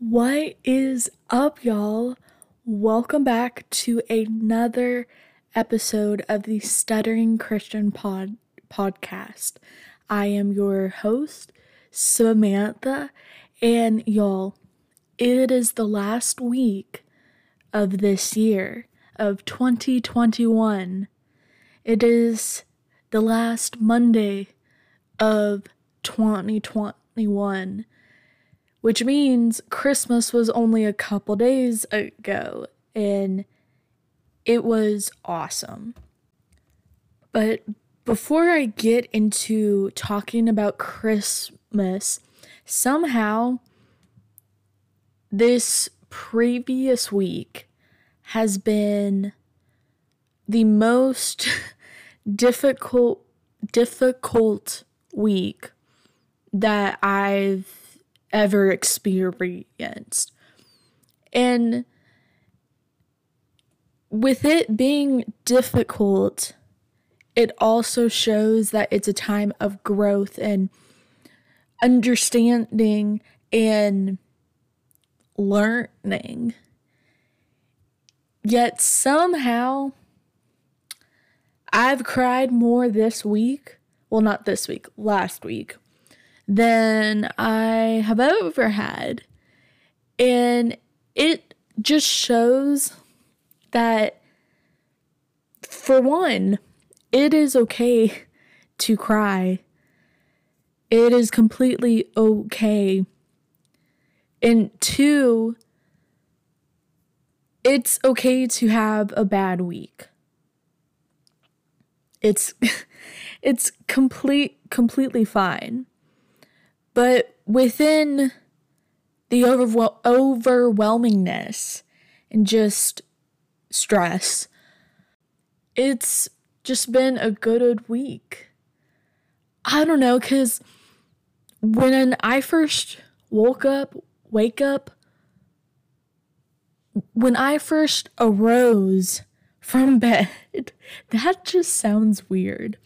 What is up, y'all? Welcome back to another episode of the Stuttering Christian Pod podcast. I am your host, Samantha, and y'all, it is the last week of this year of 2021. It is the last Monday of 2021 which means Christmas was only a couple days ago and it was awesome. But before I get into talking about Christmas, somehow this previous week has been the most difficult difficult week that I've ever experienced. And with it being difficult, it also shows that it's a time of growth and understanding and learning. Yet somehow, I've cried more this week. Well, not this week, last week than I have ever had. And it just shows that, for one, it is okay to cry. It is completely okay. And two, it's okay to have a bad week. It's it's complete completely fine. But within the overwhel- overwhelmingness and just stress, it's just been a good old week. I don't know, because when I first woke up, wake up, when I first arose from bed, that just sounds weird.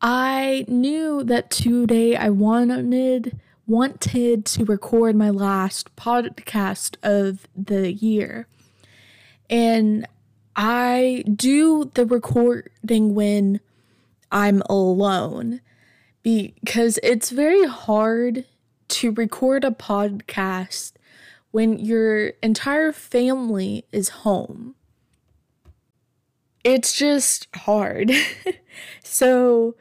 I knew that today I wanted wanted to record my last podcast of the year. And I do the recording when I'm alone because it's very hard to record a podcast when your entire family is home. It's just hard. so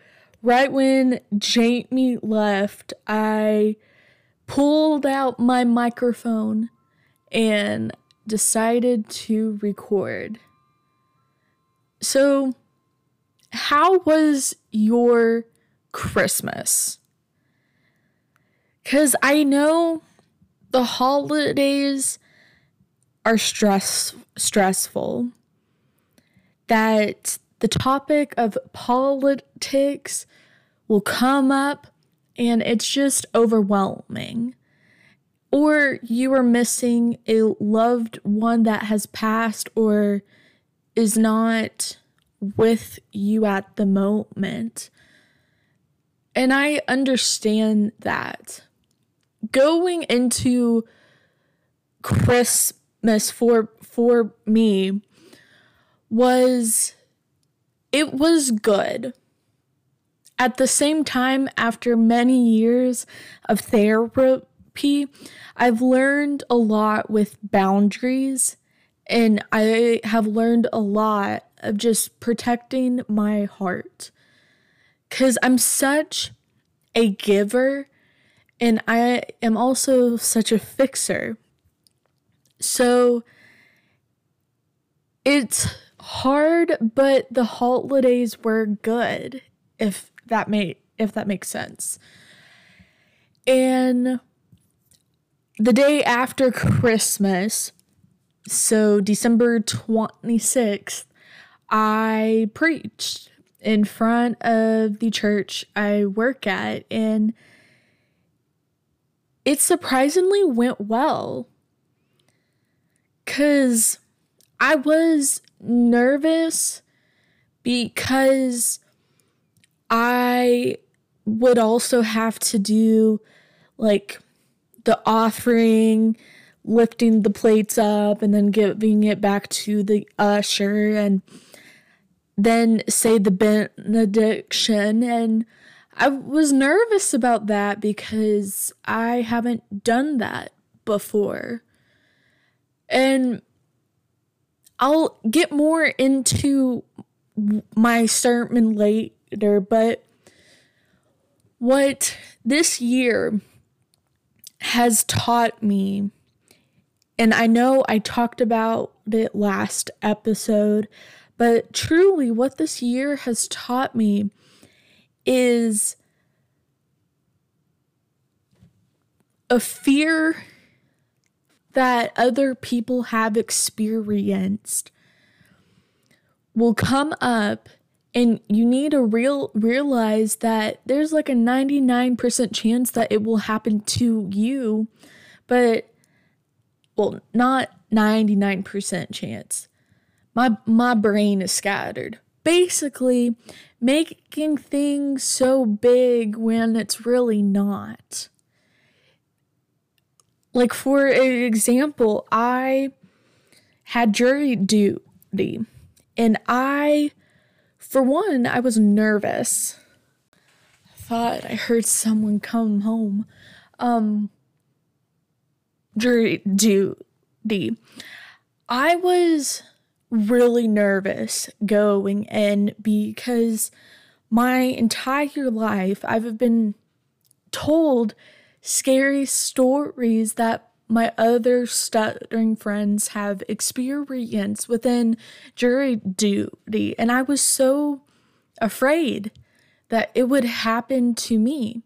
right when Jamie left, I pulled out my microphone and decided to record. So, how was your Christmas? Because I know the holidays are stress stressful. That the topic of politics will come up and it's just overwhelming. Or you are missing a loved one that has passed or is not with you at the moment. And I understand that. Going into Christmas for for me was it was good. At the same time, after many years of therapy, I've learned a lot with boundaries and I have learned a lot of just protecting my heart. Because I'm such a giver and I am also such a fixer. So it's hard, but the holidays were good, if that may if that makes sense. And the day after Christmas, so December 26th, I preached in front of the church I work at and it surprisingly went well. Cuz I was nervous because I would also have to do like the offering, lifting the plates up, and then giving it back to the usher, and then say the benediction. And I was nervous about that because I haven't done that before. And I'll get more into my sermon later, but what this year has taught me, and I know I talked about it last episode, but truly what this year has taught me is a fear that other people have experienced will come up and you need to real realize that there's like a 99% chance that it will happen to you but well not 99% chance. My my brain is scattered. Basically making things so big when it's really not like for example i had jury duty and i for one, I was nervous. I thought I heard someone come home. Um, jury duty. I was really nervous going in because my entire life I've been told scary stories that my other stuttering friends have experienced within jury duty. And I was so afraid that it would happen to me,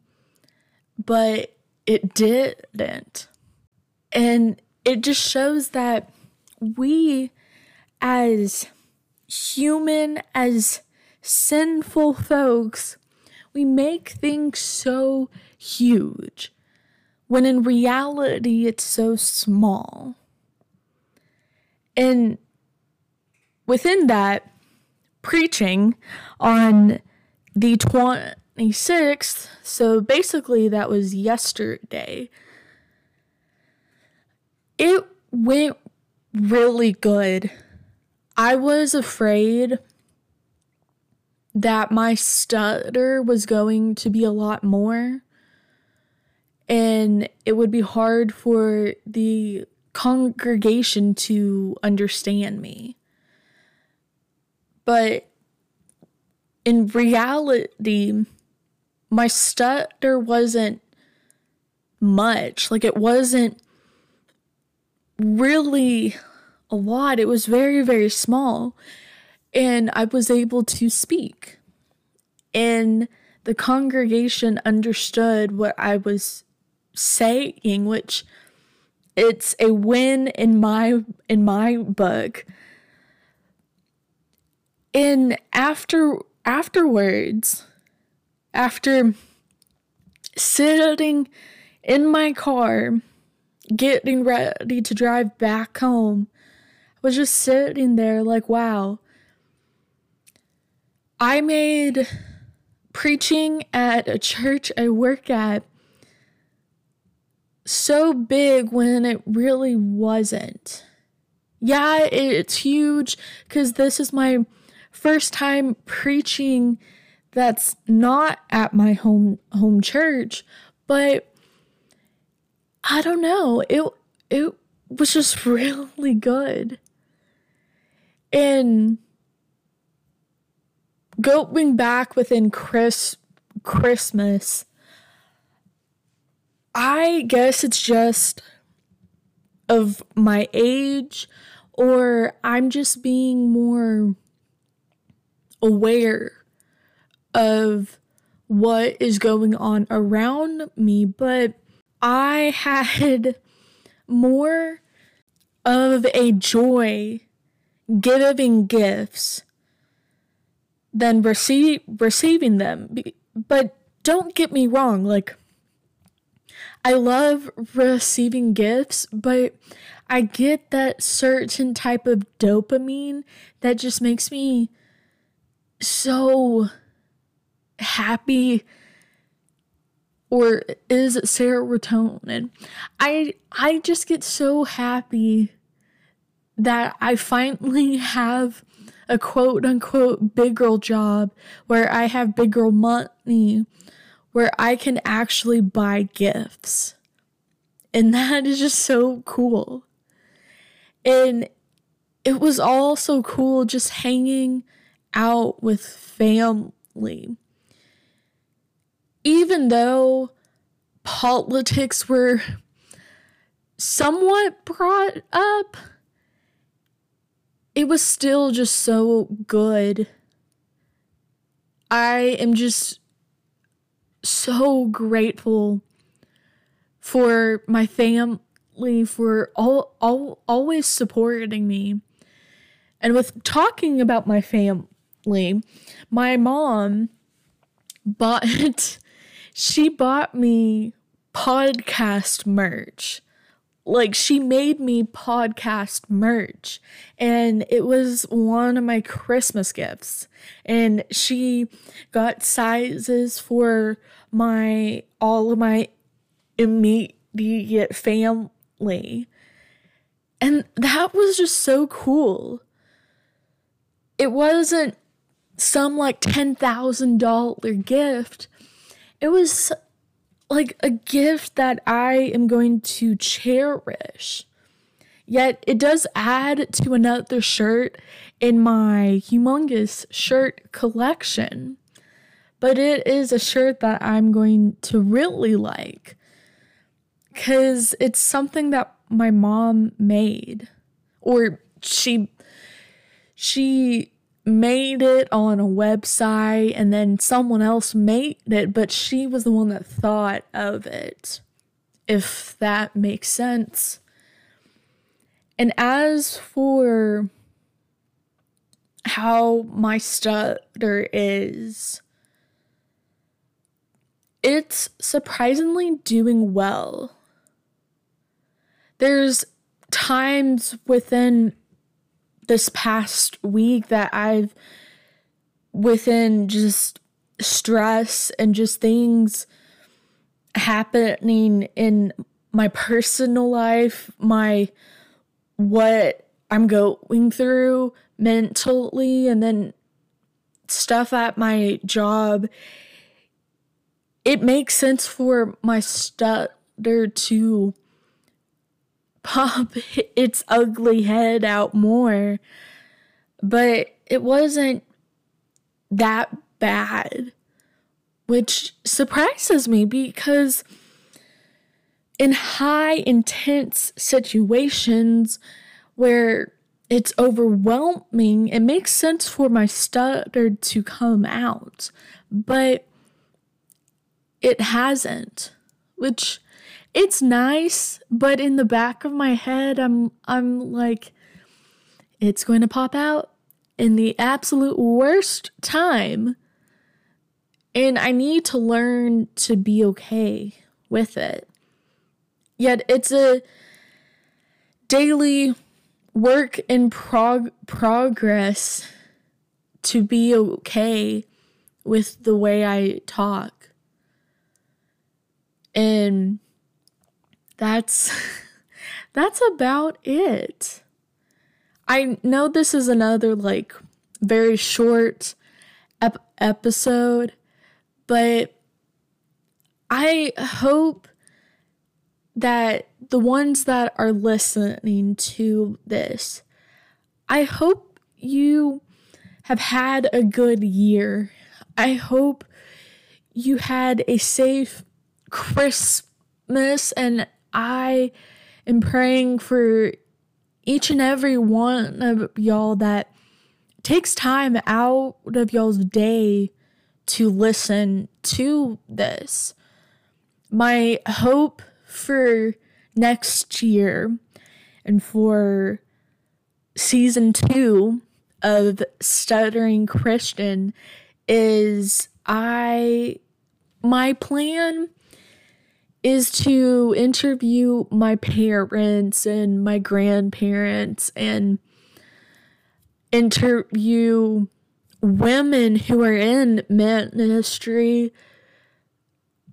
but it didn't. And it just shows that we, as human, as sinful folks, we make things so huge when in reality it's so small. And within that, preaching on the 26th, so basically that was yesterday, it went really good. I was afraid that my stutter was going to be a lot more and it would be hard for the congregation to understand me. But in reality, my stutter wasn't much. Like, it wasn't really a lot. It was very, very small. And I was able to speak. And the congregation understood what I was saying, which it's a win in my in my book. And after afterwards, after sitting in my car, getting ready to drive back home, I was just sitting there like, wow. I made preaching at a church I work at so big when it really wasn't. Yeah, it's huge because this is my first time preaching that's not at my home home church, but I don't know. It it was just really good. And going back within Chris Christmas, I guess it's just of my age, or I'm just being more aware of what is going on around me. But I had more of a joy giving gifts than receive, receiving them. But don't get me wrong, like, I love receiving gifts, but I get that certain type of dopamine that just makes me so happy or is it serotonin? I I just get so happy that I finally have a quote unquote big girl job where I have big girl money where I can actually buy gifts. And that is just so cool. And it was all so cool just hanging out with family. Even though politics were somewhat brought up, it was still just so good. I am just so grateful for my family for all, all always supporting me. And with talking about my family, my mom bought she bought me podcast merch like she made me podcast merch and it was one of my christmas gifts. And she got sizes for my all of my immediate family. And that was just so cool. It wasn't some like $10,000 gift. It was like a gift that I am going to cherish. Yet it does add to another shirt in my humongous shirt collection. But it is a shirt that I'm going to really like because it's something that my mom made or she she made it on a website and then someone else made it, but she was the one that thought of it, if that makes sense. And as for how my stutter is, it's surprisingly doing well. There's times within this past week that I've within just stress and just things happening in my personal life, my what I'm going through mentally and then stuff at my job it makes sense for my stutter to pop its ugly head out more. But it wasn't that bad, which surprises me because in high intense situations where it's overwhelming, it makes sense for my stutter to come out, but it hasn't, which it's nice, but in the back of my head, I'm I'm like, it's going to pop out in the absolute worst time. And I need to learn to be okay with it. Yet it's a daily work in prog- progress to be okay with the way I talk. And that's that's about it. I know this is another like very short ep- episode, but I hope that the ones that are listening to this, I hope you have had a good year. I hope you had a safe Christmas and I am praying for each and every one of y'all that takes time out of y'all's day to listen to this. My hope for next year and for season two of Stuttering Christian is I my plan is to interview my parents and my grandparents and interview women who are in ministry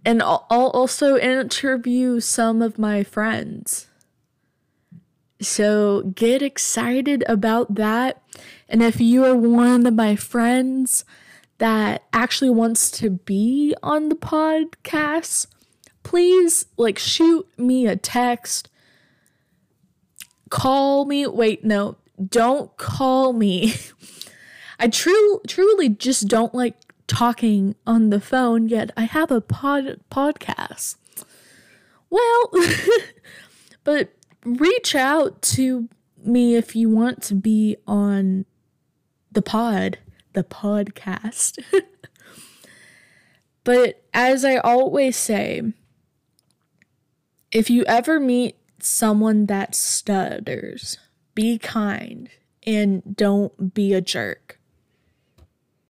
and I'll, also interview some of my friends. So get excited about that. And if you are one of my friends that actually wants to be on the podcast, please like shoot me a text. Call me. Wait, no, don't call me. I true truly just don't like talking on the phone, yet I have a pod podcast. Well, but reach out to me if you want to be on the pod, the podcast. but as I always say, if you ever meet someone that stutters, be kind and don't be a jerk.